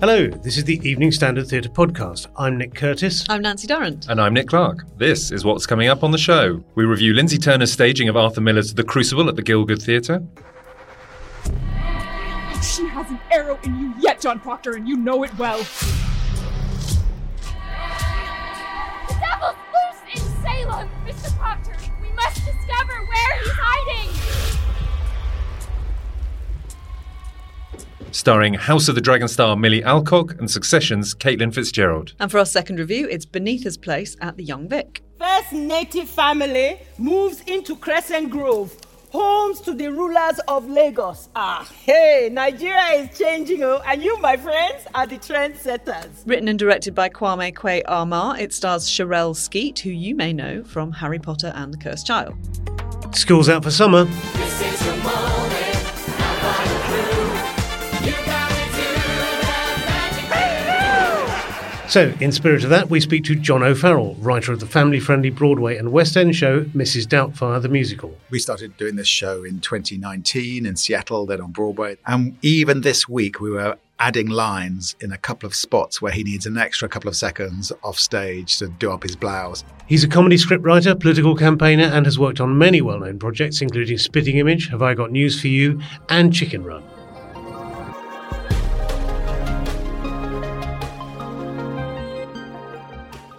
Hello, this is the Evening Standard Theatre Podcast. I'm Nick Curtis. I'm Nancy Durrant. And I'm Nick Clark. This is what's coming up on the show. We review Lyndsey Turner's staging of Arthur Miller's The Crucible at the Gielgud Theatre. She has an arrow in you yet, John Proctor, and you know it well. The devil's loose in Salem, Mr. Proctor. We must discover where he's hiding. Starring House of the Dragon star Milly Alcock and Succession's Caitlin Fitzgerald. And for our second review, it's Beneatha's Place at the Young Vic. First native family moves into Crescent Grove, homes to the rulers of Lagos. Ah, hey, Nigeria is changing, oh, and you, my friends, are the trendsetters. Written and directed by Kwame Kwei-Armah, it stars Cherrelle Skeete, who you may know from Harry Potter and the Cursed Child. School's out for summer. So, in spirit of that, we speak to John O'Farrell, writer of the family friendly Broadway and West End show Mrs. Doubtfire the Musical. We started doing this show in 2019 in Seattle, then on Broadway. And even this week, we were adding lines in a couple of spots where he needs an extra couple of seconds off stage to do up his blouse. He's a comedy scriptwriter, political campaigner, and has worked on many well known projects, including Spitting Image, Have I Got News for You, and Chicken Run.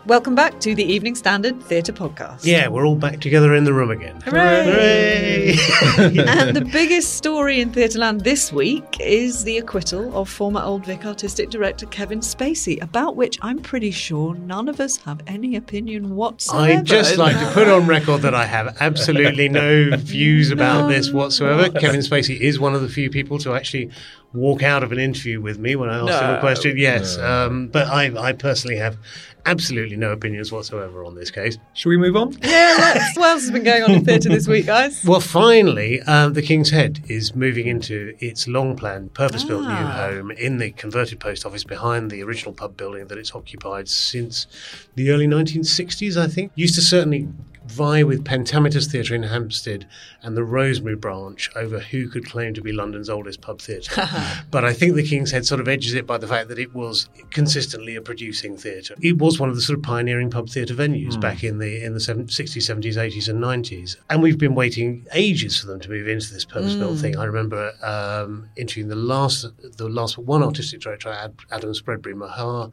Welcome back to the Evening Standard Theatre Podcast. Yeah, we're all back together in the room again. Hooray! Hooray! and the biggest story in Theatreland this week is the acquittal of former Old Vic artistic director Kevin Spacey, about which I'm pretty sure none of us have any opinion whatsoever. I'd just like to put on record that I have absolutely no views about this whatsoever. Kevin Spacey is one of the few people to actually walk out of an interview with me when I asked him a question. Yes, no. um, but I, I personally have absolutely no opinions whatsoever on this case. Should we move on? Yeah, let's. What else has been going on in theatre this week, guys? Well, finally, um, the King's Head is moving into its long planned, purpose built new Ah. home in the converted post office behind the original pub building that it's occupied since the early 1960s, I think. Used to certainly vie with Pentameter's Theatre in Hampstead and the Rosemary branch over who could claim to be London's oldest pub theatre. but I think the King's Head sort of edges it by the fact that it was consistently a producing theatre. It was one of the sort of pioneering pub theatre venues back in the in the seven- 60s, 70s, 80s, and 90s. And we've been waiting ages for them to move into this purpose-built thing. I remember um, interviewing the last the last one artistic director, Adam Spreadbury-Maher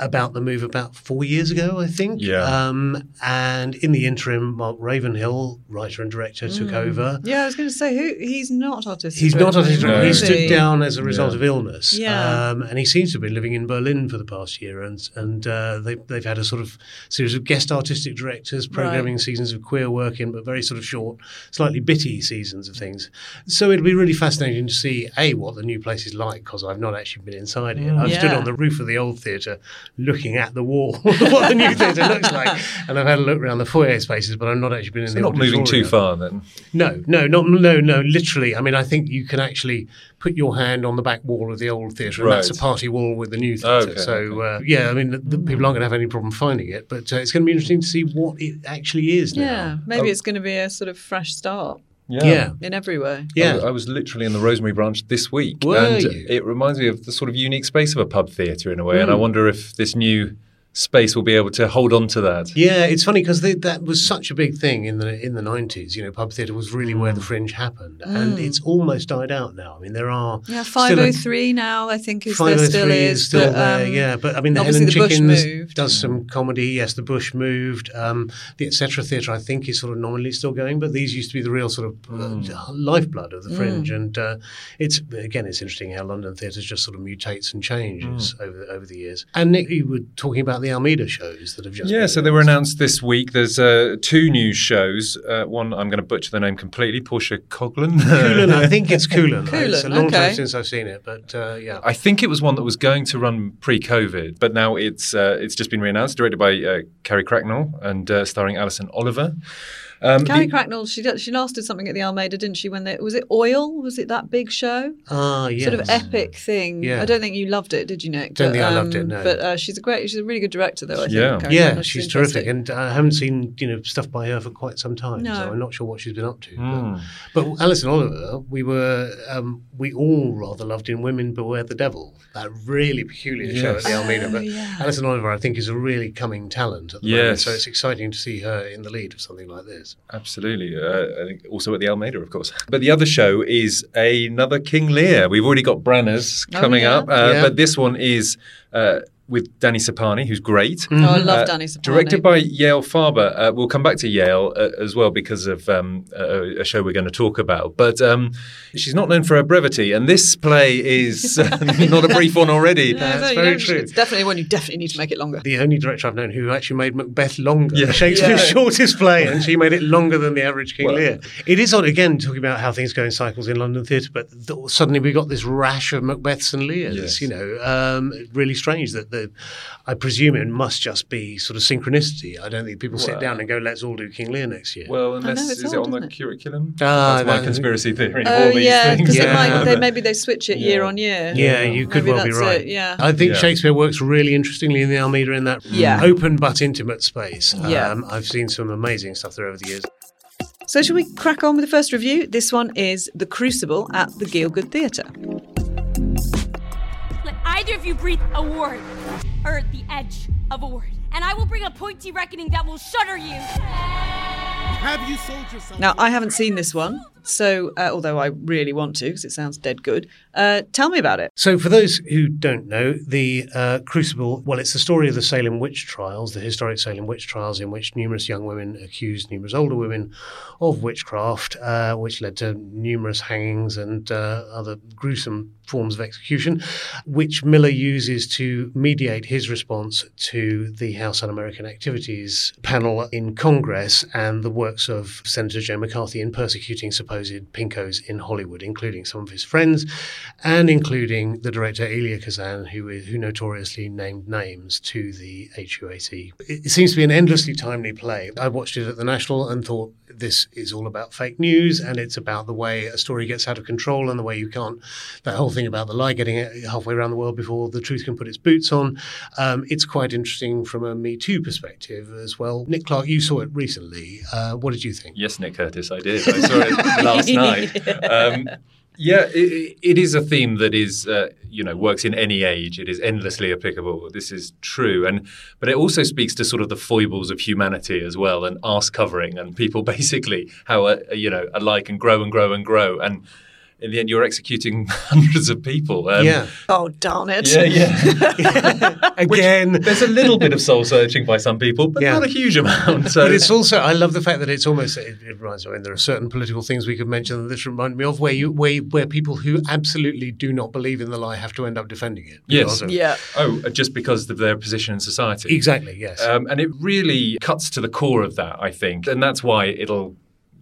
about the move about four years ago, I think. Yeah. Um, and in the interim, Mark Ravenhill, writer and director, took over. Yeah, I was going to say, who he's not autistic. He's not autistic. No. director. He stood down as a result Yeah. of illness. Yeah. Um, and he seems to have been living in Berlin for the past year. And and uh, they, they've had a sort of series of guest artistic directors, programming Right. seasons of queer work in, but very sort of short, slightly bitty seasons of things. So it'll be really fascinating to see, A, what the new place is like, because I've not actually been inside it. I've stood on the roof of the old theatre looking at the wall, what the new theatre looks like. And I've had a look around the foyer spaces, but I've not actually been in So the not moving too far then. No, no, not no, no. Literally, I mean, I think you can actually put your hand on the back wall of the old theatre, and that's a party wall with the new theatre. Okay, so uh, yeah, I mean, the, the people aren't going to have any problem finding it, but uh, it's going to be interesting to see what it actually is now. Yeah, maybe Oh. it's going to be a sort of fresh start yeah, yeah. in every way. yeah. I, was- I was literally in the Rosemary branch this week, Were and you? it reminds me of the sort of unique space of a pub theatre in a way. And I Mm. wonder if this new space will be able to hold on to that. Yeah, it's funny because that was such a big thing in the in the nineties. You know, pub theatre was really where the fringe happened, and Mm. it's almost died out now. I mean, there are Yeah, five oh three now. I think is there 503 still is, still but, there, um, yeah. But I mean, the Hen obviously and the Bush Chickens moved. does some comedy. Yes, the Bush moved. Um, the Etc. Theatre, I think, is sort of nominally still going, but these used to be the real sort of uh, lifeblood of the fringe. Mm. And uh, it's again, it's interesting how London theatre just sort of mutates and changes Mm. over over the years. And Nick, you were talking about the Almeida shows that have just Yeah, been so they were announced this week. There's uh, two new shows. Uh, one, I'm going to butcher the name completely, Portia Coughlan. Coolin, I think it's Coolin. It's a long okay. time since I've seen it, but uh, yeah. I think it was one that was going to run pre-COVID, but now it's uh, it's just been reannounced, directed by uh, Carrie Cracknell and uh, starring Alison Oliver. Um, Carrie the- Cracknell, she did, she last did something at the Almeida, didn't she? When they, was it Oil? Was it that big show? Ah, yes. Sort of epic thing. Yeah. I don't think you loved it, did you, Nick? Don't But, think I loved it, um, no. But uh, she's a great, she's a really good director, though. I think. Yeah. Carrie Yeah, Cracknell. she's fantastic. terrific, and I haven't seen you know stuff by her for quite some time, No. so I'm not sure what she's been up to. Mm. But, but Alison Oliver, we were um, we all rather loved in Women Beware the Devil, that really peculiar show at the Yes. Almeida. Oh, But yeah. Alison Oliver, I think, is a really coming talent at the moment, Yes. so it's exciting to see her in the lead of something like this. Absolutely. Uh, I think also at the Almeida, of course. But the other show is another King Lear. We've already got Branagh's Oh, coming yeah. up, uh, Yeah. but this one is uh, with Danny Sapani, who's great. Oh, I love Uh, Danny Sapani. Directed by Yaël Farber. Uh, we'll come back to Yale uh, as well because of um, a, a show we're going to talk about. But um, she's not known for her brevity, and this play is uh, not a brief one already. No, That's no, very true. It's definitely one you definitely need to make it longer. The only director I've known who actually made Macbeth longer. Yeah. Shakespeare's Yeah. shortest play, and she made it longer than the average King Well- Lear. It is odd, again, talking about how things go in cycles in London theatre, but th- suddenly we got this rash of Macbeths and Lears. Yes. You know, um, really strange that the. I presume it must just be sort of synchronicity. I don't think people sit down and go, let's all do King Lear next year. Well, unless it's is it on the it? curriculum? Ah, That's my that- conspiracy theory. Oh all these yeah, things. because Yeah. it might they maybe they switch it year on year. yeah, you could Maybe well be right. it, yeah. I think Yeah. Shakespeare works really interestingly in the Almeida in that Yeah. open but intimate space. Yeah. Um, I've seen some amazing stuff there over the years. So shall we crack on with the first review? This one is The Crucible at the Gielgud Theatre. Let either of you breathe a word, or at the edge of a word, and I will bring a pointy reckoning that will shudder you. Have you sold yourself? Now, I haven't seen this one, so uh, although I really want to because it sounds dead good, uh, tell me about it. So, for those who don't know, the uh, Crucible, well, it's the story of the Salem witch trials, the historic Salem witch trials, in which numerous young women accused numerous older women of witchcraft, uh, which led to numerous hangings and uh, other gruesome forms of execution, which Miller uses to mediate his response to the House Un American Activities panel in Congress and the works of Senator Joe McCarthy in persecuting supposed pinkos in Hollywood, including some of his friends and including the director Elia Kazan, who is, who notoriously named names to the HUAC. It seems to be an endlessly timely play. I watched it at the National and thought this is all about fake news and it's about the way a story gets out of control and the way you can't that whole thing about the lie getting halfway around the world before the truth can put its boots on. Um, it's quite interesting from a Me Too perspective as well. Nick Clark, you saw it recently. Uh, what did you think? Yes, Nick Curtis, I did. I saw it last night. Um, yeah, it, it is a theme that is, uh, you know, works in any age. It is endlessly applicable. This is true, and but it also speaks to sort of the foibles of humanity as well, and arse covering, and people basically how a, you know alike and grow and grow and grow, and in the end, you're executing hundreds of people. Um, yeah. Oh, darn it. Yeah, yeah. Again. Which, there's a little bit of soul searching by some people, but Yeah. not a huge amount. So but it's also I love the fact that it's almost it, it reminds me. I mean, there are certain political things we could mention that this remind me of where you where where people who absolutely do not believe in the lie have to end up defending it. Yes. of- Yeah. Oh, just because of their position in society. exactly. Yes. Um, and it really cuts to the core of that, I think. And that's why it'll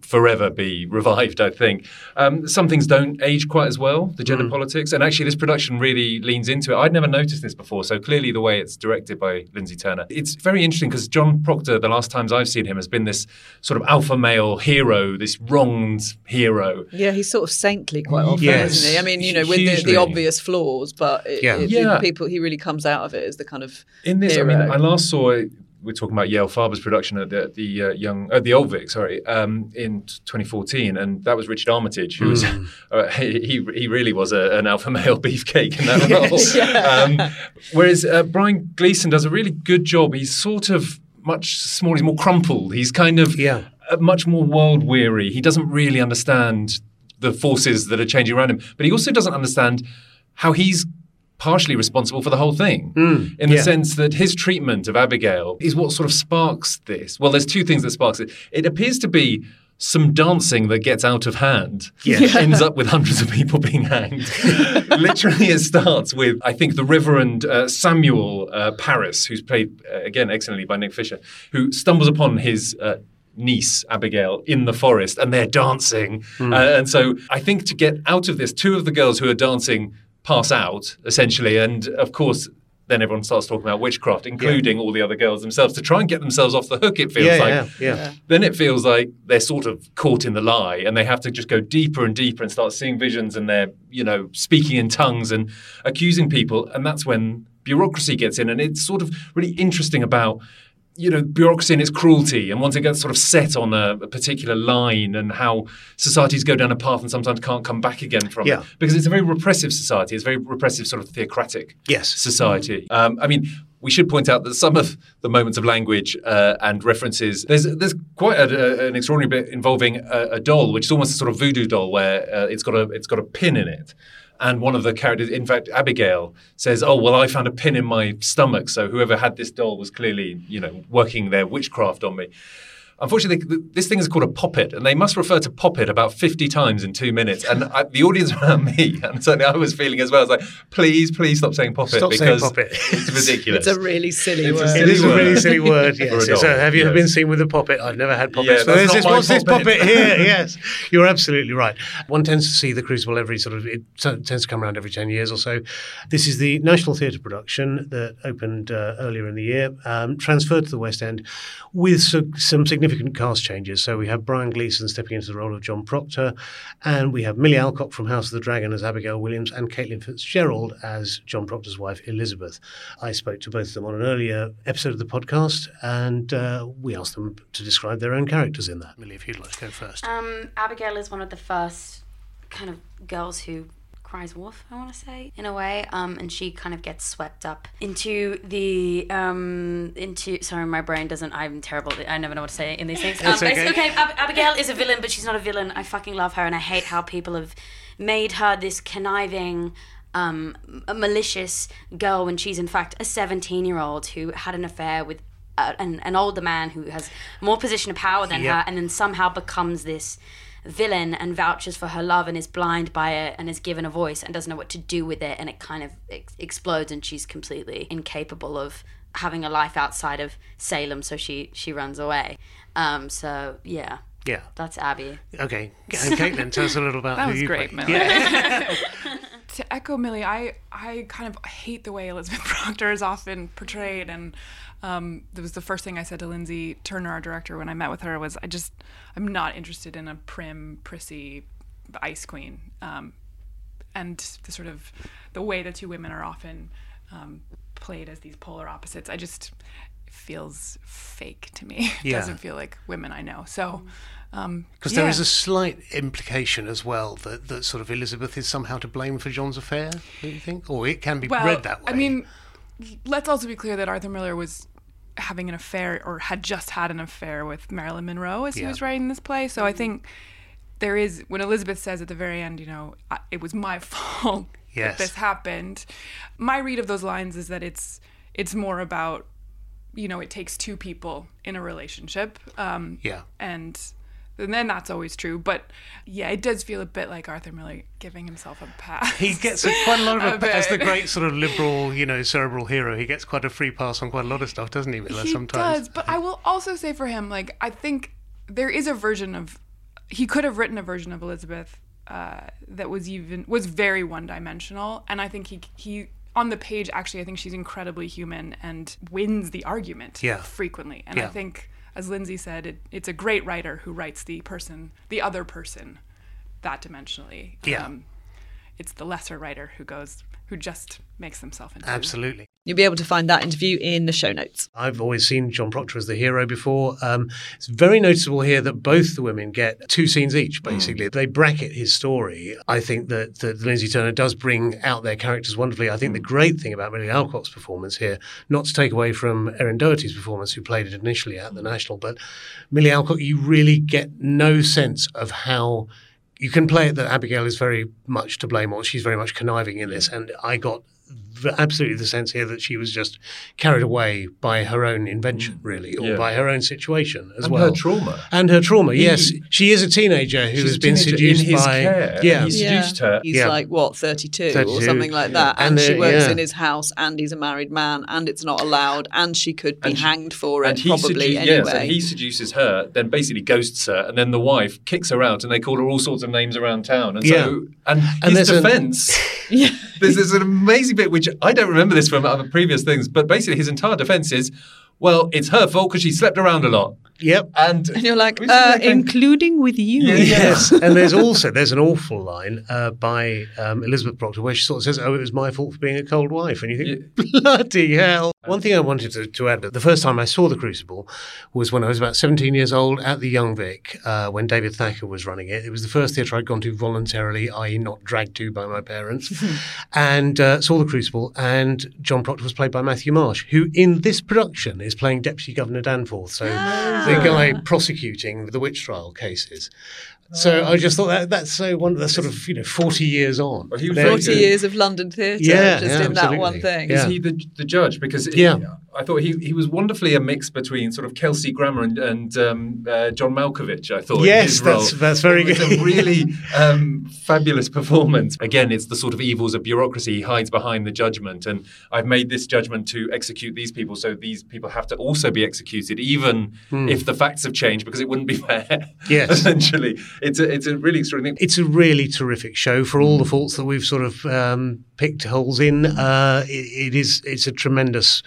forever be revived, I think. Um, some things don't age quite as well, the gender politics. And actually, this production really leans into it. I'd never noticed this before. So clearly, the way it's directed by Lyndsey Turner, it's very interesting because John Proctor, the last times I've seen him, has been this sort of alpha male hero, this wronged hero. Yeah, he's sort of saintly quite often, Yes. isn't he? I mean, you know, with the, the obvious flaws, but it, Yeah. it- Yeah. people he really comes out of it as the kind of In this, hero. I mean, I last saw we're talking about Yaël Farber's production at the, the uh, young, uh, the Old Vic, sorry, um, in 2014, and that was Richard Armitage, who was Mm. uh, he he really was a, an alpha male beefcake in that role. Yeah. Um, whereas uh, Brian Gleeson does a really good job. He's sort of much smaller. He's more crumpled. He's kind of Yeah. uh, much more world weary. He doesn't really understand the forces that are changing around him, but he also doesn't understand how he's partially responsible for the whole thing in the yeah. sense that his treatment of Abigail is what sort of sparks this. Well, there's two things that sparks it. It appears to be some dancing that gets out of hand Yes. ends up with hundreds of people being hanged. Literally, it starts with, I think, the Reverend uh, Samuel uh, Parris, who's played, uh, again, excellently by Nick Fisher, who stumbles upon his. Uh, Niece Abigail in the forest, and they're dancing. Hmm. Uh, and so, I think to get out of this, two of the girls who are dancing pass mm-hmm. out essentially, and of course, then everyone starts talking about witchcraft, including all the other girls themselves, to try and get themselves off the hook. It feels Yeah, like yeah, yeah. then it feels like they're sort of caught in the lie and they have to just go deeper and deeper and start seeing visions and they're, you know, speaking in tongues and accusing people. And that's when bureaucracy gets in. And it's sort of really interesting about, you know, bureaucracy and its cruelty and once it gets sort of set on a, a particular line and how societies go down a path and sometimes can't come back again from Yeah. it. Because it's a very repressive society. It's a very repressive sort of theocratic Yes. society. Um, I mean, we should point out that some of the moments of language uh, and references, there's there's quite a, a- an extraordinary bit involving a, a doll, which is almost a sort of voodoo doll where uh, it's got a it's got a pin in it. And one of the characters, in fact, Abigail says, "Oh well, I found a pin in my stomach, so whoever had this doll was clearly, you know, working their witchcraft on me." Unfortunately, this thing is called a poppet, and they must refer to poppet about 50 times in two minutes. And I, the audience around me, and certainly I was feeling as well, I was like, please, please stop saying poppet Stop saying because poppet. it's ridiculous. It's a really silly It's word. silly It is a really silly word, yes. So have you ever yes. been seen with a poppet? I've never had poppets. Yeah, but that's there's this, my what's this poppet. poppet here? yes, you're absolutely right. One tends to see the Crucible every sort of, it t- tends to come around every 10 years or so. This is the National Theatre production that opened uh, earlier in the year, um, transferred to the West End with so, some significant cast changes. So we have Brian Gleeson stepping into the role of John Proctor, and we have Milly Alcock from House of the Dragon as Abigail Williams, and Caitlin Fitzgerald as John Proctor's wife, Elizabeth. I spoke to both of them on an earlier episode of the podcast, and uh, we asked them to describe their own characters in that. Milly, if you'd like to go first. Um, Abigail is one of the first kind of girls who cries wolf, I want to say, in a way. Um, and she kind of gets swept up into the um, into. Sorry, my brain doesn't. I'm terrible. I never know what to say in these things. Um, okay. okay. Ab- Abigail is a villain, but she's not a villain. I fucking love her, and I hate how people have made her this conniving. Um, malicious girl when she's in fact a 17 year old who had an affair with a, an, an older man who has more position of power than Yep. her and then somehow becomes this villain and vouches for her love and is blind by it and is given a voice and doesn't know what to do with it and it kind of ex- explodes and she's completely incapable of having a life outside of Salem so she she runs away um so yeah Yeah. that's Abby Okay. And Caitlin, tell us a little about That was you great. Milly. Yeah. to echo Milly, I I kind of hate the way Elizabeth Proctor is often portrayed, and um, that was the first thing I said to Lyndsey Turner, our director, when I met with her. Was I just I'm not interested in a prim, prissy ice queen, um, and the sort of the way the two women are often um, played as these polar opposites. I just feels fake to me. It Yeah. doesn't feel like women I know. So. Um, Because there is yeah. a slight implication as well that, that sort of Elizabeth is somehow to blame for John's affair, do you think? Or it can be well, read that way. I mean, let's also be clear that Arthur Miller was having an affair or had just had an affair with Marilyn Monroe as he was writing this play. So I think there is when Elizabeth says at the very end, you know, it was my fault Yes. that this happened. My read of those lines is that it's it's more about you know it takes two people in a relationship. Um, Yeah. and. And then that's always true, but yeah, it does feel a bit like Arthur Miller giving himself a pass. he gets a, quite a lot of, A a, as the great sort of liberal, you know, cerebral hero, he gets quite a free pass on quite a lot of stuff, doesn't he, Miller, he sometimes? does but i will also say for him like i think there is a version of he could have written a version of elizabeth uh, that was even was very one-dimensional and i think he he on the page actually i think she's incredibly human and wins the argument Yeah. frequently and i think as lyndsey said it, it's a great writer who writes the person the other person that dimensionally Yeah. um, it's the lesser writer who goes who just makes themselves into Absolutely. You'll be able to find that interview in the show notes. I've always seen John Proctor as the hero before. Um, it's very noticeable here that both the women get two scenes each, basically. They bracket his story. I think that, that Lyndsey Turner does bring out their characters wonderfully. I think the great thing about Milly Alcock's performance here, not to take away from Erin Doherty's performance, who played it initially at the National, but Milly Alcock, you really get no sense of how you can play it that Abigail is very much to blame or she's very much conniving in this. And I got v- absolutely the sense here that she was just carried away by her own invention, mm. really, or Yeah. by her own situation as And well. her trauma. And her trauma, He- yes. She is a teenager who has been seduced in his by. care. Yeah. He seduced her. He's Yeah. like what 32, 32, or something like that, yeah. and, And she the- works yeah. in his house, and he's a married man, and it's not allowed, and she could be And she- hanged for it and he probably sedu- anyway. Yes, and he seduces her, then basically ghosts her, and then the wife kicks her out, and they call her all sorts of names around town. And Yeah. so, and, And his there's an- defence, there's, an amazing bit which I don't remember this from other previous things, but basically his entire defence is, well, it's her fault because she slept around a lot. Yep. And, and you're like, we sit there uh, including with you. Yes, and there's also there's an awful line uh, by um, Elizabeth Proctor where she sort of says, "Oh, it was my fault for being a cold wife," and you think, "Bloody hell!" One thing I wanted to, to add: that the first time I saw The Crucible was when I was about 17 years old at the Young Vic uh, when David Thacker was running it. It was the first theatre I'd gone to voluntarily, i.e., not dragged to by my parents, and uh, saw The Crucible. And John Proctor was played by Matthew Marsh, who in this production is playing Deputy Governor Danforth, so ah. the guy prosecuting the witch trial cases. So I just thought that that's so one that's sort of you know forty years on. he was 40 years of London theatre Yeah, just yeah, in that one absolutely. thing. Is he the, the judge? Because he- Yeah. I thought he, he was wonderfully a mix between sort of Kelsey Grammer and, and um, uh, John Malkovich. I thought. in Yes, his that's- role. that's very it was good. A really um, fabulous performance. Again, it's the sort of evils of bureaucracy. He hides behind the judgment, and I've made this judgment to execute these people, so these people have to also be executed, even Hmm. if the facts have changed, because it wouldn't be fair. Yes. essentially, it's a it's a really extraordinary. It's a really terrific show for all the faults that we've sort of um, picked holes in. Uh, it, it is it's a tremendous.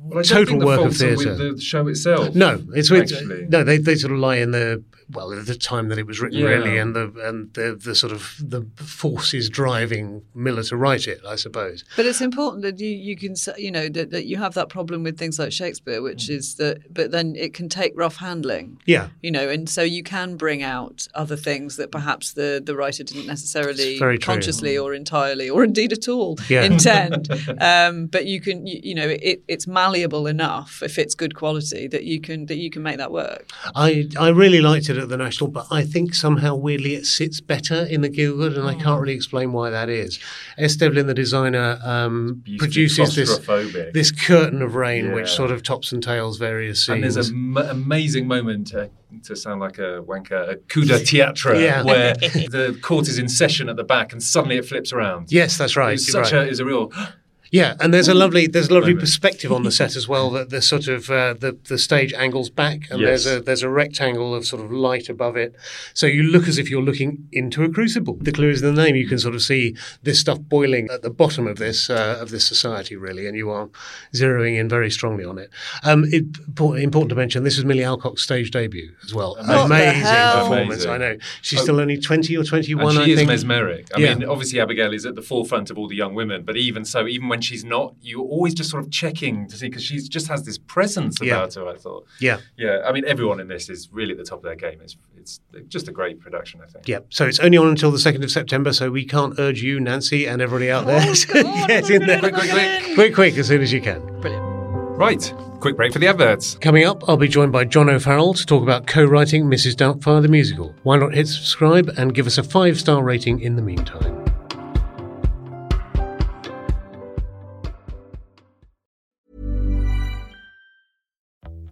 Well, I don't total think the work of theatre. the show itself. No, it's with actually. no. They they sort of lie in the well at the time that it was written, Yeah. really, and the and the the sort of the forces driving Miller to write it, I suppose. But it's important that you, you can you know that, that you have that problem with things like Shakespeare, which is that but then it can take rough handling. Yeah. You know, and so you can bring out other things that perhaps the, the writer didn't necessarily It's very true. consciously or entirely or indeed at all Yeah. intend. um, but you can you, you know it, it's malleable enough if it's good quality that you can that you can make that work. I I really liked it at the National, but I think somehow weirdly it sits better in the Gielgud, and I Oh. can't really explain why that is. Es Devlin, the designer, um, produces this this curtain of rain, which sort of tops and tails various scenes. And there's an amazing moment, uh, to sound like a wanker, a coup de théâtre, Yeah. where the court is in session at the back and suddenly it flips around. Yes, that's right. It's such right. a, it's a real. Yeah, and there's a lovely there's a lovely perspective on the set as well. That the sort of uh, the the stage angles back, and Yes. there's a there's a rectangle of sort of light above it, so you look as if you're looking into a crucible. The clue is in the name. You can sort of see this stuff boiling at the bottom of this uh, of this society, really, and you are zeroing in very strongly on it. Um, it important to mention this was Milly Alcock's stage debut as well. Amazing performance. Amazing. I know she's Oh. still only twenty or twenty one. She I is think. mesmeric. I Yeah. mean, obviously Abigail is at the forefront of all the young women, but even so, even when she's not, you're always just sort of checking to see because she just has this presence Yeah. about her. I thought. Yeah. Yeah. I mean, everyone in this is really at the top of their game. It's it's just a great production. I think. Yeah, so it's only on until the 2nd of September, so we can't urge you, Nancy, and everybody out there to get in there. Quick, quick, quick. Quick, quick, as soon as you can. Brilliant. Right. Quick break for the adverts. Coming up, I'll be joined by John O'Farrell to talk about co writing Mrs. Doubtfire the musical. Why not hit subscribe and give us a five star rating in the meantime?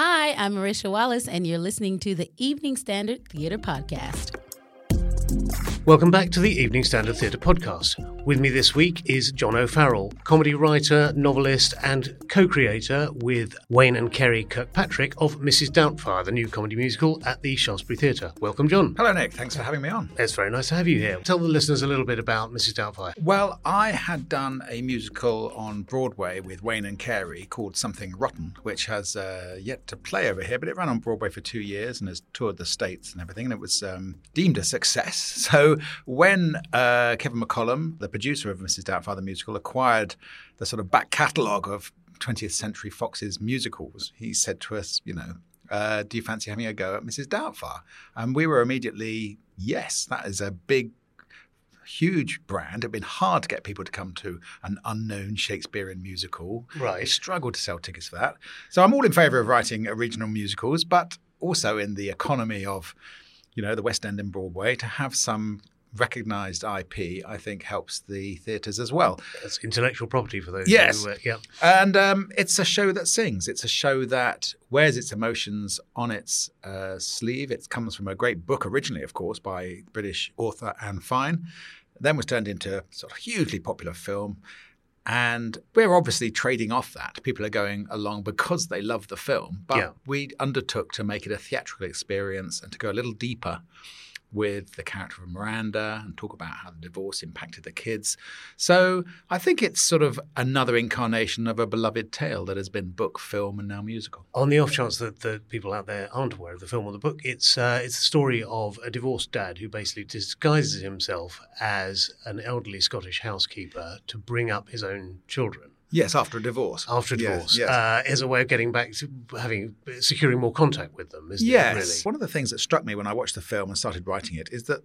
Hi, I'm Marisha Wallace, and you're listening to the Evening Standard Theater Podcast. Welcome back to the Evening Standard Theatre podcast. With me this week is John O'Farrell, comedy writer, novelist, and co creator with Wayne and Karey Kirkpatrick of Mrs. Doubtfire, the new comedy musical at the Shaftesbury Theatre. Welcome, John. Hello, Nick. Thanks for having me on. It's very nice to have you here. Tell the listeners a little bit about Mrs. Doubtfire. Well, I had done a musical on Broadway with Wayne and Karey called Something Rotten, which has uh, yet to play over here, but it ran on Broadway for two years and has toured the States and everything, and it was um, deemed a success. So when uh, Kevin McCollum, the producer of Mrs. Doubtfire the musical, acquired the sort of back catalogue of 20th Century Fox's musicals, he said to us, you know, uh, do you fancy having a go at Mrs. Doubtfire? And we were immediately, yes, that is a big huge brand. It'd been hard to get people to come to an unknown Shakespearean musical. Right. They struggled to sell tickets for that. So I'm all in favour of writing original musicals, but also in the economy of, you know, the West End and Broadway to have some recognized IP, I think helps the theatres as well. It's intellectual property for those. Yes. Who, uh, yeah. And um, it's a show that sings. It's a show that wears its emotions on its uh, sleeve. It comes from a great book originally, of course, by British author Anne Fine. Then was turned into a sort of hugely popular film. And we're obviously trading off that. People are going along because they love the film. But Yeah. we undertook to make it a theatrical experience and to go a little deeper with the character of Miranda and talk about how the divorce impacted the kids. So I think it's sort of another incarnation of a beloved tale that has been book, film, and now musical. On the off chance that the people out there aren't aware of the film or the book, it's uh, it's the story of a divorced dad who basically disguises himself as an elderly Scottish housekeeper to bring up his own children. Yes, after a divorce. After a Yes, divorce, yes. Uh, as a way of getting back to having securing more contact with them, isn't yes. it? Really? One of the things that struck me when I watched the film and started writing it is that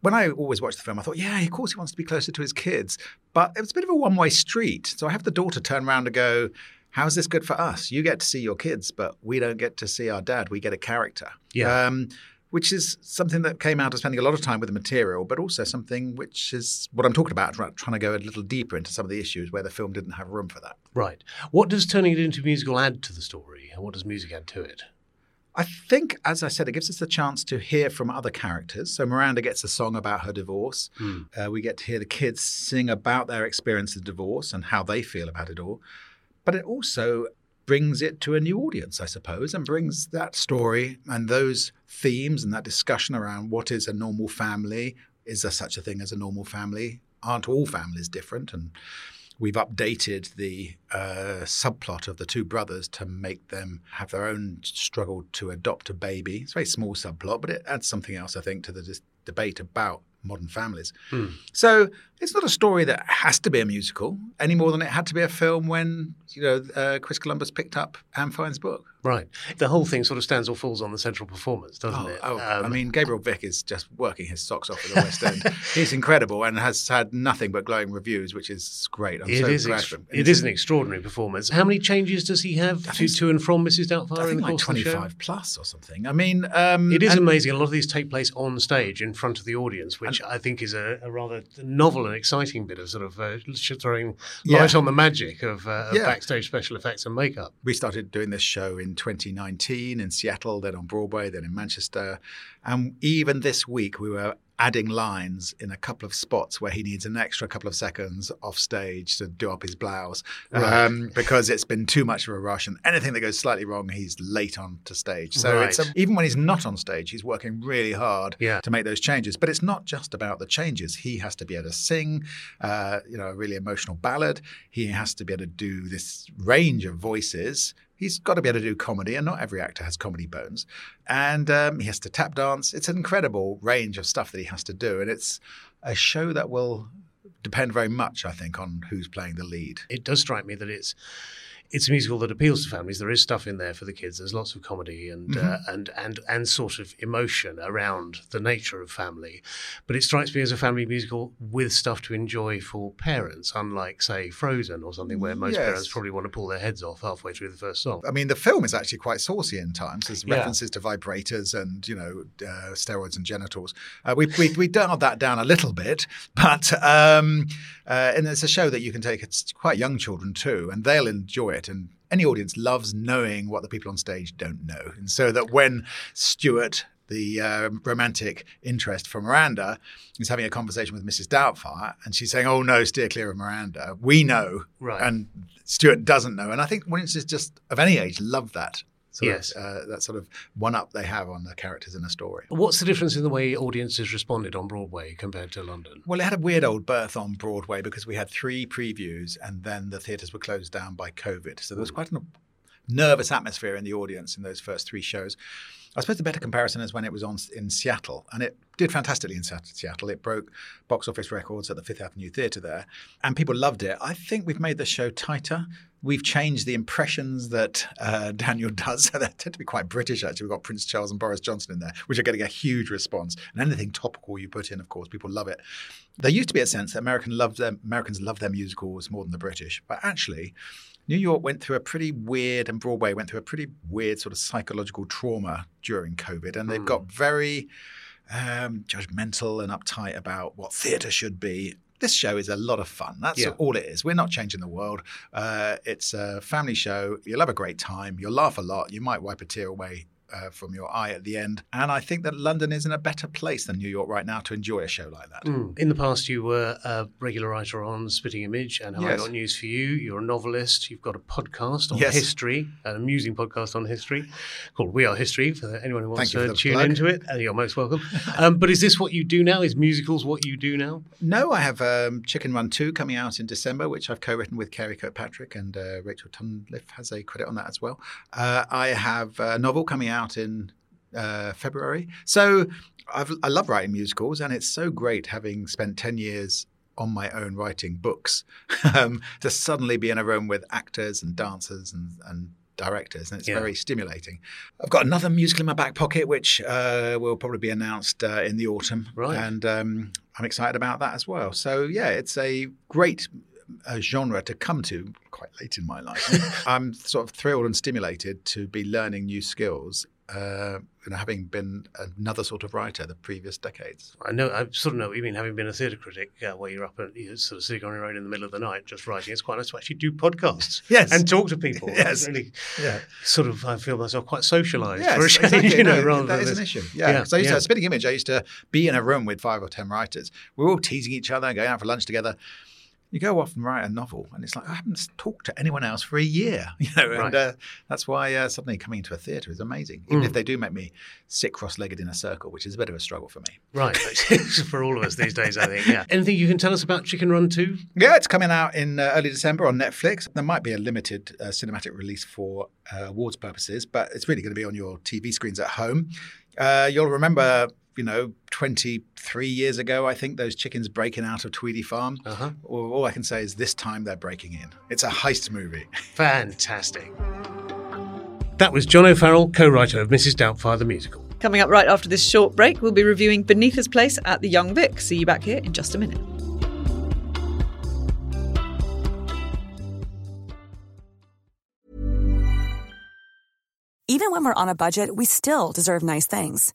when I always watched the film, I thought, yeah, of course he wants to be closer to his kids. But it was a bit of a one way street. So I have the daughter turn around and go, How's this good for us? You get to see your kids, but we don't get to see our dad. We get a character. Yeah. Um, which is something that came out of spending a lot of time with the material, but also something which is what I'm talking about, try- trying to go a little deeper into some of the issues where the film didn't have room for that. Right. What does turning it into a musical add to the story, and what does music add to it? I think, as I said, it gives us the chance to hear from other characters. So Miranda gets a song about her divorce. Hmm. Uh, we get to hear the kids sing about their experience of divorce and how they feel about it all. But it also brings it to a new audience, I suppose, and brings that story and those themes and that discussion around what is a normal family. Is there such a thing as a normal family? Aren't all families different? And we've updated the uh, subplot of the two brothers to make them have their own struggle to adopt a baby. It's a very small subplot, but it adds something else, I think, to the dis- debate about modern families. Hmm. So it's not a story that has to be a musical any more than it had to be a film when you know uh, Chris Columbus picked up Anne Fine's book. Right. The whole thing sort of stands or falls on the central performance, doesn't Oh, it? oh, I Um, mean, Gabriel Vick is just working his socks off at the West End. He's incredible and has had nothing but glowing reviews, which is great. I'm It so is glad ex- it is an extraordinary performance. How many changes does he have to, to and from Mrs. Doubtfire I in think the like course of the show? 25 plus or something. I mean, um, It is amazing. A lot of these take place on stage in front of the audience, which I think is a, a rather novel and exciting bit of sort of uh, throwing light Yeah. on the magic of, uh, of Yeah. backstage special effects and makeup. We started doing this show in 2019 in Seattle, then on Broadway, then in Manchester. And even this week, we were adding lines in a couple of spots where he needs an extra couple of seconds off stage to do up his blouse Right. um, because it's been too much of a rush. And anything that goes slightly wrong, he's late on to stage. So it's a, even when he's not on stage, he's working really hard Yeah. to make those changes. But it's not just about the changes. He has to be able to sing, uh, you know, a really emotional ballad. He has to be able to do this range of voices. He's got to be able to do comedy, and not every actor has comedy bones. And um, he has to tap dance. It's an incredible range of stuff that he has to do, and it's a show that will depend very much, I think, on who's playing the lead. It does strike me that it's it's a musical that appeals to families. There is stuff in there for the kids. There's lots of comedy and uh, Mhm. and and and sort of emotion around the nature of family. But it strikes me as a family musical with stuff to enjoy for parents, unlike say Frozen or something where most Yes. parents probably want to pull their heads off halfway through the first song. I mean, the film is actually quite saucy in times. There's Yeah. references to vibrators and you know uh, steroids and genitals. Uh, we we we dialed that down a little bit, but um, uh, and it's a show that you can take. It's quite young children too, and they'll enjoy it. And any audience loves knowing what the people on stage don't know, and so that when Stuart. The uh, romantic interest for Miranda is having a conversation with Mrs. Doubtfire, and she's saying, "Oh no, steer clear of Miranda." We know, Right. and Stuart doesn't know. And I think audiences just of any age love that. Sort Yes. of, uh, that sort of one up they have on the characters in a story. What's the difference in the way audiences responded on Broadway compared to London? Well, it had a weird old birth on Broadway because we had three previews and then the theatres were closed down by COVID. So there was quite a nervous atmosphere in the audience in those first three shows. I suppose the better comparison is when it was on in Seattle, and it did fantastically in Seattle. It broke box office records at the Fifth Avenue Theatre there, and people loved it. I think we've made the show tighter. We've changed the impressions that uh, Daniel does. they tend to be quite British, actually. We've got Prince Charles and Boris Johnson in there, which are getting a huge response. And anything topical you put in, of course, people love it. There used to be a sense that American love their, Americans love their musicals more than the British, but actually, New York went through a pretty weird, and Broadway went through a pretty weird sort of psychological trauma during COVID, and they've got very um, judgmental and uptight about what theatre should be. This show is a lot of fun. That's Yeah. all it is. We're not changing the world. Uh, it's a family show. You'll have a great time. You'll laugh a lot. You might wipe a tear away uh, from your eye at the end. And I think that London is in a better place than New York right now to enjoy a show like that. Mm. In the past, you were a regular writer on Spitting Image and I Yes. Got News for You? You're a novelist. You've got a podcast on Yes. history, an amusing podcast on history called We Are History for anyone who wants Thank you for to tune plug. into it. And you're most welcome. um, but is this what you do now? Is musicals what you do now? No, I have um, Chicken Run 2 coming out in December, which I've co written with Karey Kirkpatrick, and uh, Rachel Tunliffe has a credit on that as well. Uh, I have a novel coming out in uh, February. So I've, I love writing musicals, and it's so great having spent 10 years on my own writing books um, to suddenly be in a room with actors and dancers and, and directors, and it's Yeah. very stimulating. I've got another musical in my back pocket, which uh, will probably be announced uh, in the autumn, Right. and um, I'm excited about that as well. So yeah, it's a great uh, genre to come to quite late in my life. I'm sort of thrilled and stimulated to be learning new skills. Uh, you know, having been another sort of writer the previous decades. I know, I sort of know what you mean, having been a theatre critic, uh, where you're up and you're sort of sitting on your own in the middle of the night just writing. It's quite nice to actually do podcasts Yes. and talk to people. Yes. It's really Yeah. sort of, I feel myself quite socialised Yes, for a change, exactly. you know, No, rather that than is an issue. Yeah. So I used yeah. to, spitting image. I used to be in a room with five or ten writers. We were all teasing each other, and going out for lunch together. You go off and write a novel, and it's like I haven't talked to anyone else for a year, you know. Right. And uh, that's why uh, suddenly coming into a theatre is amazing, even Mm. if they do make me sit cross-legged in a circle, which is a bit of a struggle for me. Right, for all of us these days, I think. Yeah. Anything you can tell us about Chicken Run 2? Yeah, it's coming out in uh, early December on Netflix. There might be a limited uh, cinematic release for uh, awards purposes, but it's really going to be on your TV screens at home. Uh, you'll remember, you know, 23 years ago, I think, those chickens breaking out of Tweedy Farm. Uh-huh. All, all I can say is this time they're breaking in. It's a heist movie. Fantastic. That was John O'Farrell, co-writer of Mrs. Doubtfire the musical. Coming up right after this short break, we'll be reviewing Beneatha's Place at the Young Vic. See you back here in just a minute. Even when we're on a budget, we still deserve nice things.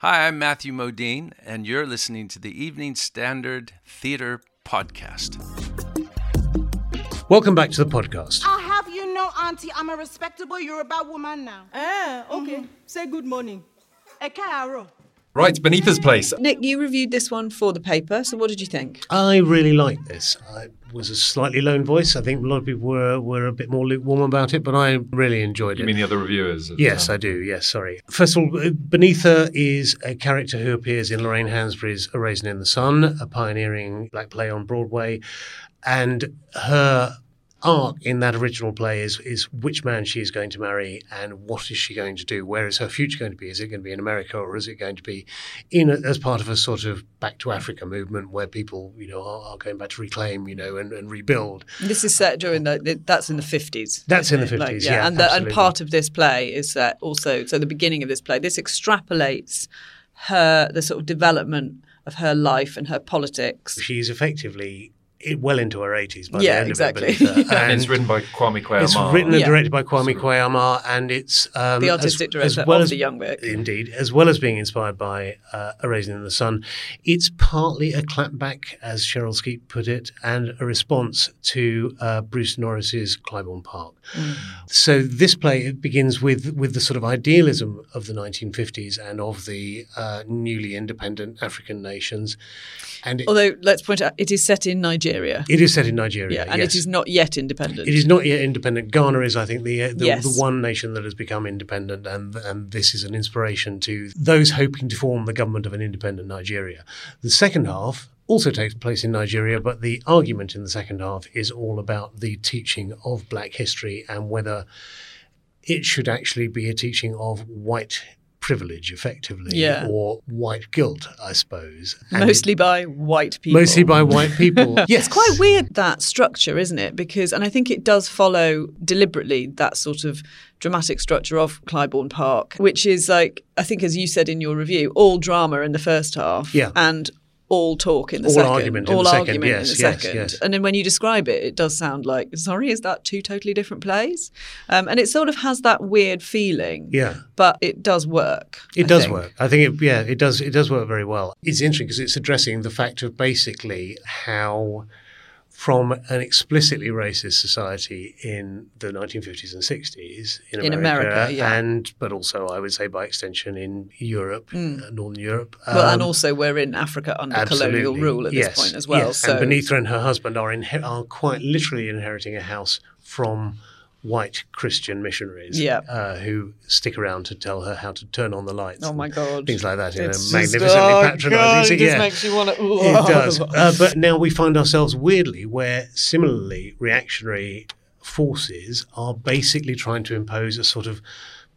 Hi, I'm Matthew Modine, and you're listening to the Evening Standard Theatre Podcast. Welcome back to the podcast. I'll have you know, Auntie, I'm a respectable Yoruba woman now. Eh, okay. Say good morning. Ẹ káàárọ̀. Right, Beneatha's Place. Nick, you reviewed this one for the paper, so what did you think? I really liked this. I was a slightly lone voice. I think a lot of people were, were a bit more lukewarm about it, but I really enjoyed You it. You mean the other reviewers? Yes, I do. Yes, sorry. First of all, uh, Beneatha is a character who appears in Lorraine Hansberry's A Raisin in the Sun, a pioneering black play on Broadway. And her arc in that original play is is which man she is going to marry and what is she going to do? Where is her future going to be? Is it going to be in America or is it going to be in a, as part of a sort of back to Africa movement where people you know are, are going back to reclaim you know and, and rebuld? This is set during the, that's in the 50s. That's in the isn't it? 50s, yeah, and, the, and part of this play is that also, so the beginning of this play, this extrapolates her, the sort of development of her life and her politics. She's effectively i- well into her 80s by Yeah, the end exactly. of it. Beneatha. And it's written by Kwame Kwei-Armah. It's written and Yeah. directed by Kwame Kwei-Armah, and it's um, The as- artistic as director well of as, the Young Vic. Indeed, as well as being inspired by uh, A Raisin in the Sun, it's partly a clapback, as Cherrelle Skeete put it, and a response to uh, Bruce Norris's Clybourne Park. So this play it begins with with the sort of idealism of the 1950s and of the uh, newly independent African nations, and it, Although, let's point out, it is set in Nigeria. It is set in Nigeria. yeah, and yes. it is not yet independent. It is not yet independent. Ghana is, I think, the the, Yes. the one nation that has become independent, and and this is an inspiration to those hoping to form the government of an independent Nigeria. The second half also takes place in Nigeria, but the argument in the second half is all about the teaching of Black history and whether it should actually be a teaching of white privilege, effectively, Yeah. or white guilt, I suppose. And Mostly by white people. Mostly by white people. yes. It's quite weird that structure, isn't it? Because, and I think it does follow deliberately that sort of dramatic structure of Clybourne Park, which is like, I think, as you said in your review, all drama in the first half Yeah. and all talk in the All second. argument in all the second, argument yes, in the yes, second. yes. And then when you describe it, it does sound like, sorry, is that two totally different plays? Um, and it sort of has that weird feeling. Yeah. But it does work. It I does think. work. I think it, yeah, it does. It does work very well. It's interesting because it's addressing the fact of basically how, from an explicitly racist society in the 1950s and 60s in, In America, yeah. and but also I would say by extension in Europe, Mm. uh, Northern Europe. Well, and Um, also we're in Africa under colonial rule at yes, this point as well. Yes. So and Beneatha and her husband are inhe- are quite literally inheriting a house from white Christian missionaries Yeah. uh, who stick around to tell her how to turn on the lights. Oh my god! Things like that in a It's just- magnificently oh patronising. God, so- It yeah. makes you want to. It does. Uh, but now we find ourselves weirdly where similarly reactionary forces are basically trying to impose a sort of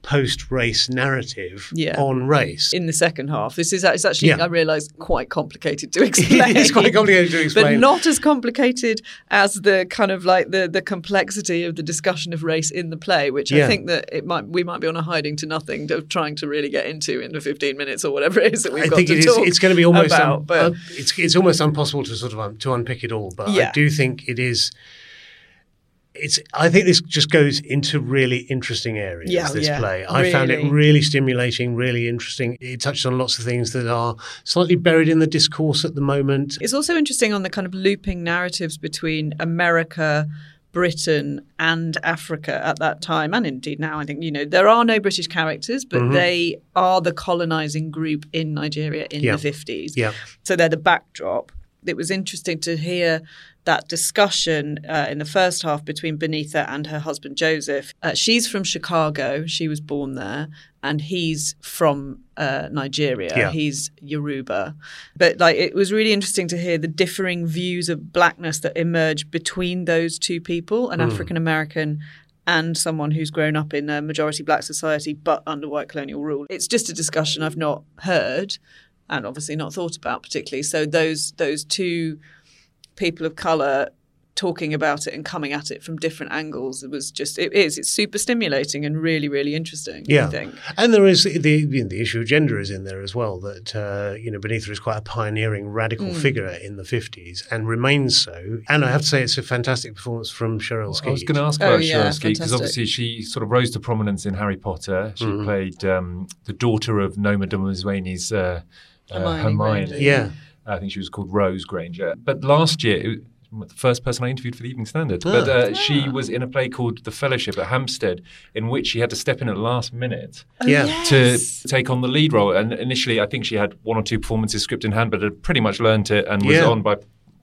post-race narrative Yeah. on race. in the second half. This is it's actually, Yeah. I realise, quite complicated to explain. it's quite complicated to explain. But not as complicated as the kind of like the, the complexity of the discussion of race in the play, which I think that it might we might be on a hiding to nothing to trying to really get into in the 15 minutes or whatever it is that we've I got think to it is. talk It's going to be almost about. un- but uh, it's it's almost impossible to sort of um, to unpick it all. But I do think it is. It's. I think this just goes into really interesting areas. Yeah, this yeah, play, I found it really. really stimulating, really interesting. It touched on lots of things that are slightly buried in the discourse at the moment. It's also interesting on the kind of looping narratives between America, Britain, and Africa at that time, and indeed now. I think you know there are no British characters, but Mhm. they are the colonizing group in Nigeria in Yeah. the fifties. Yeah. So they're the backdrop. It was interesting to hear that discussion uh, in the first half between Beneatha and her husband Joseph. Uh, she's from Chicago. She was born there, and he's from uh, Nigeria. Yeah. He's Yoruba. But like, it was really interesting to hear the differing views of blackness that emerged between those two people, an Mm. African American. And someone who's grown up in a majority black society but under white colonial rule. It's just a discussion I've not heard and obviously not thought about particularly. So those those two people of color talking about it and coming at it from different angles it was just it is it's super stimulating and really really interesting Yeah, I think and there is the the, the issue of gender is in there as well. That uh, you know, Beneatha is quite a pioneering radical Mm. figure in the fifties and remains so. And I have to say, it's a fantastic performance from Cherrelle Skeete. I was going to ask Oh, about yeah, Cherrelle Skeete because obviously she sort of rose to prominence in Harry Potter. She Mhm. played um, the daughter of Noma Dumezweni's uh, uh, Hermione Hermione. Yeah. I think she was called Rose Granger. But last year, the first person I interviewed for the Evening Standard. But Ah. uh, she was in a play called The Fellowship at Hampstead, in which she had to step in at the last minute Oh, Yeah. to take on the lead role. And initially, I think she had one or two performances script in hand, but had pretty much learnt it and was Yeah. on by.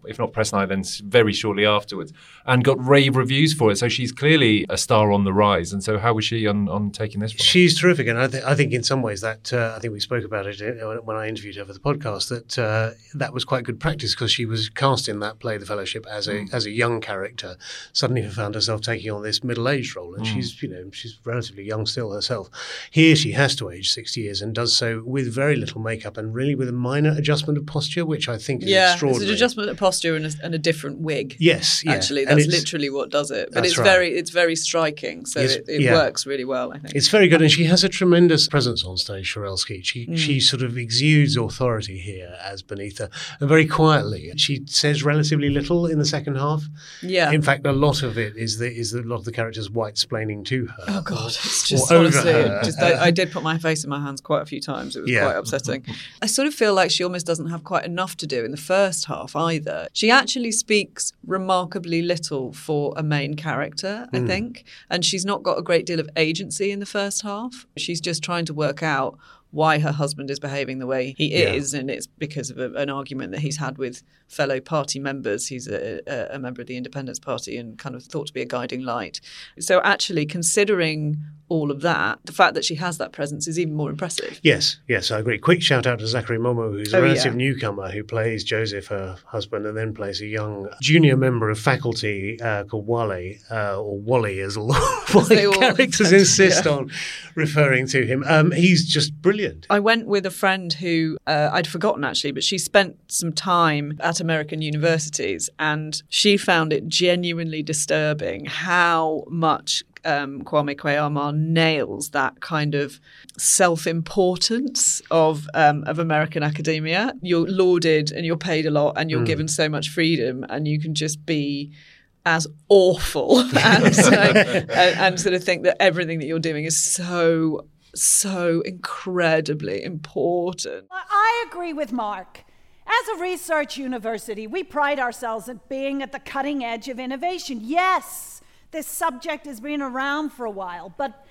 If not press night, then very shortly afterwards, and got rave reviews for it. So she's clearly a star on the rise. And so, how was she on, on taking this role? She's terrific, and I, th- I think in some ways that uh, I think we spoke about it uh, when I interviewed her for the podcast that uh, that was quite good practice because she was cast in that play, The Fellowship, as a Mm. as a young character. Suddenly, found herself taking on this middle aged role, and Mm. she's you know she's relatively young still herself. Here, she has to age sixty years and does so with very little makeup and really with a minor adjustment of posture, which I think is Yeah, it's extraordinary. an adjustment of posture and a, and a different wig. Yes, yeah. actually, And that's it's- literally what does it. But it's right. very, it's very striking. So It's- it, it yeah. works really well. I think It's very good, and she has a tremendous presence on stage, Cherrelle Skeete. She Mm. she sort of exudes authority here as Beneatha, and very quietly. She says relatively little in the second half. Yeah. In fact, a lot of it is the is the, a lot of the characters white splaining to her. Oh God, it's just honestly, just, I, I did put my face in my hands quite a few times. It was Yeah. quite upsetting. I sort of feel like she almost doesn't have quite enough to do in the first half either. She actually speaks remarkably little for a main character, I Mm. think, and she's not got a great deal of agency in the first half. She's just trying to work out why her husband is behaving the way he Yeah. is, and it's because of a, an argument that he's had with fellow party members. He's a, a, member of the Independence Party and kind of thought to be a guiding light. So, actually, considering all of that, the fact that she has that presence is even more impressive. Yes, yes, I agree. Quick shout out to Zachary Momoh, who's Oh, a relative yeah. newcomer who plays Joseph, her husband, and then plays a young junior member of faculty uh, called Wally, uh, or Wally, as a lot of characters insist yeah. on referring to him. Um, he's just brilliant. I went with a friend who uh, I'd forgotten actually, but she spent some time at American universities and she found it genuinely disturbing how much um, Kwame Kwei-Armah nails that kind of self-importance of um, of American academia. You're lauded and you're paid a lot and you're Mm. given so much freedom, and you can just be as awful and, like, and, and sort of think that everything that you're doing is so so incredibly important. I agree with Mark. As a research university, we pride ourselves at being at the cutting edge of innovation. Yes, this subject has been around for a while, but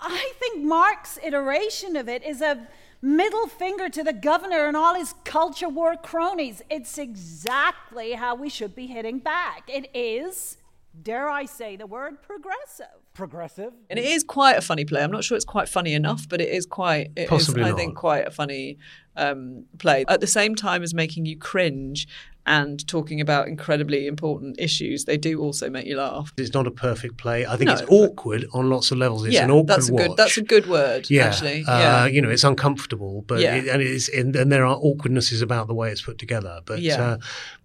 I think Mark's iteration of it is a middle finger to the governor and all his culture war cronies. It's exactly how we should be hitting back. It is, dare I say the word, progressive. Progressive? And it is quite a funny play. I'm not sure it's quite funny enough, but it is quite, it is, Possibly I not. think, quite a funny um, play. At the same time as making you cringe and talking about incredibly important issues, they do also make you laugh. It's not a perfect play. I think No, it's awkward on lots of levels. It's yeah, an awkward that's a watch. good. That's a good word. yeah, actually. uh, yeah. you know, it's uncomfortable, but Yeah. it, and it's and, and there are awkwardnesses about the way it's put together. But Yeah. uh,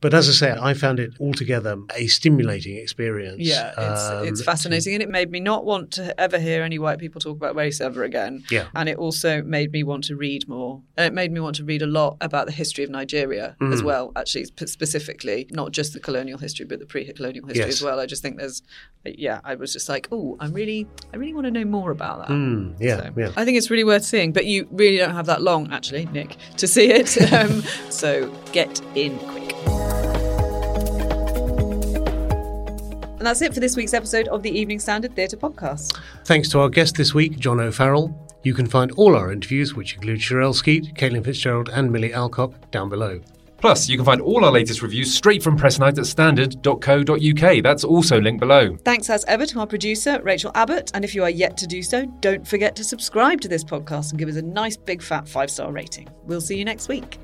but as I say, I found it altogether a stimulating experience. Yeah, it's, Um, it's fascinating, and it made me not want to ever hear any white people talk about race ever again. Yeah. and it also made me want to read more, and it made me want to read a lot about the history of Nigeria as Mm. well. Actually, specifically, not just the colonial history, but the pre-colonial history Yes. as well. I just think there's, yeah, I was just like, oh, I'm really, I really want to know more about that. Mm, yeah, yeah. I think it's really worth seeing, but you really don't have that long, actually, Nick, to see it. Um, so get in quick. And that's it for this week's episode of the Evening Standard Theatre Podcast. Thanks to our guest this week, John O'Farrell. You can find all our interviews, which include Cherrelle Skeete, Caitlin Fitzgerald, and Milly Alcock, down below. Plus, you can find all our latest reviews straight from Press Night at standard.co.uk. That's also linked below. Thanks as ever to our producer, Rachel Abbott. And if you are yet to do so, don't forget to subscribe to this podcast and give us a nice big fat five star rating. We'll see you next week.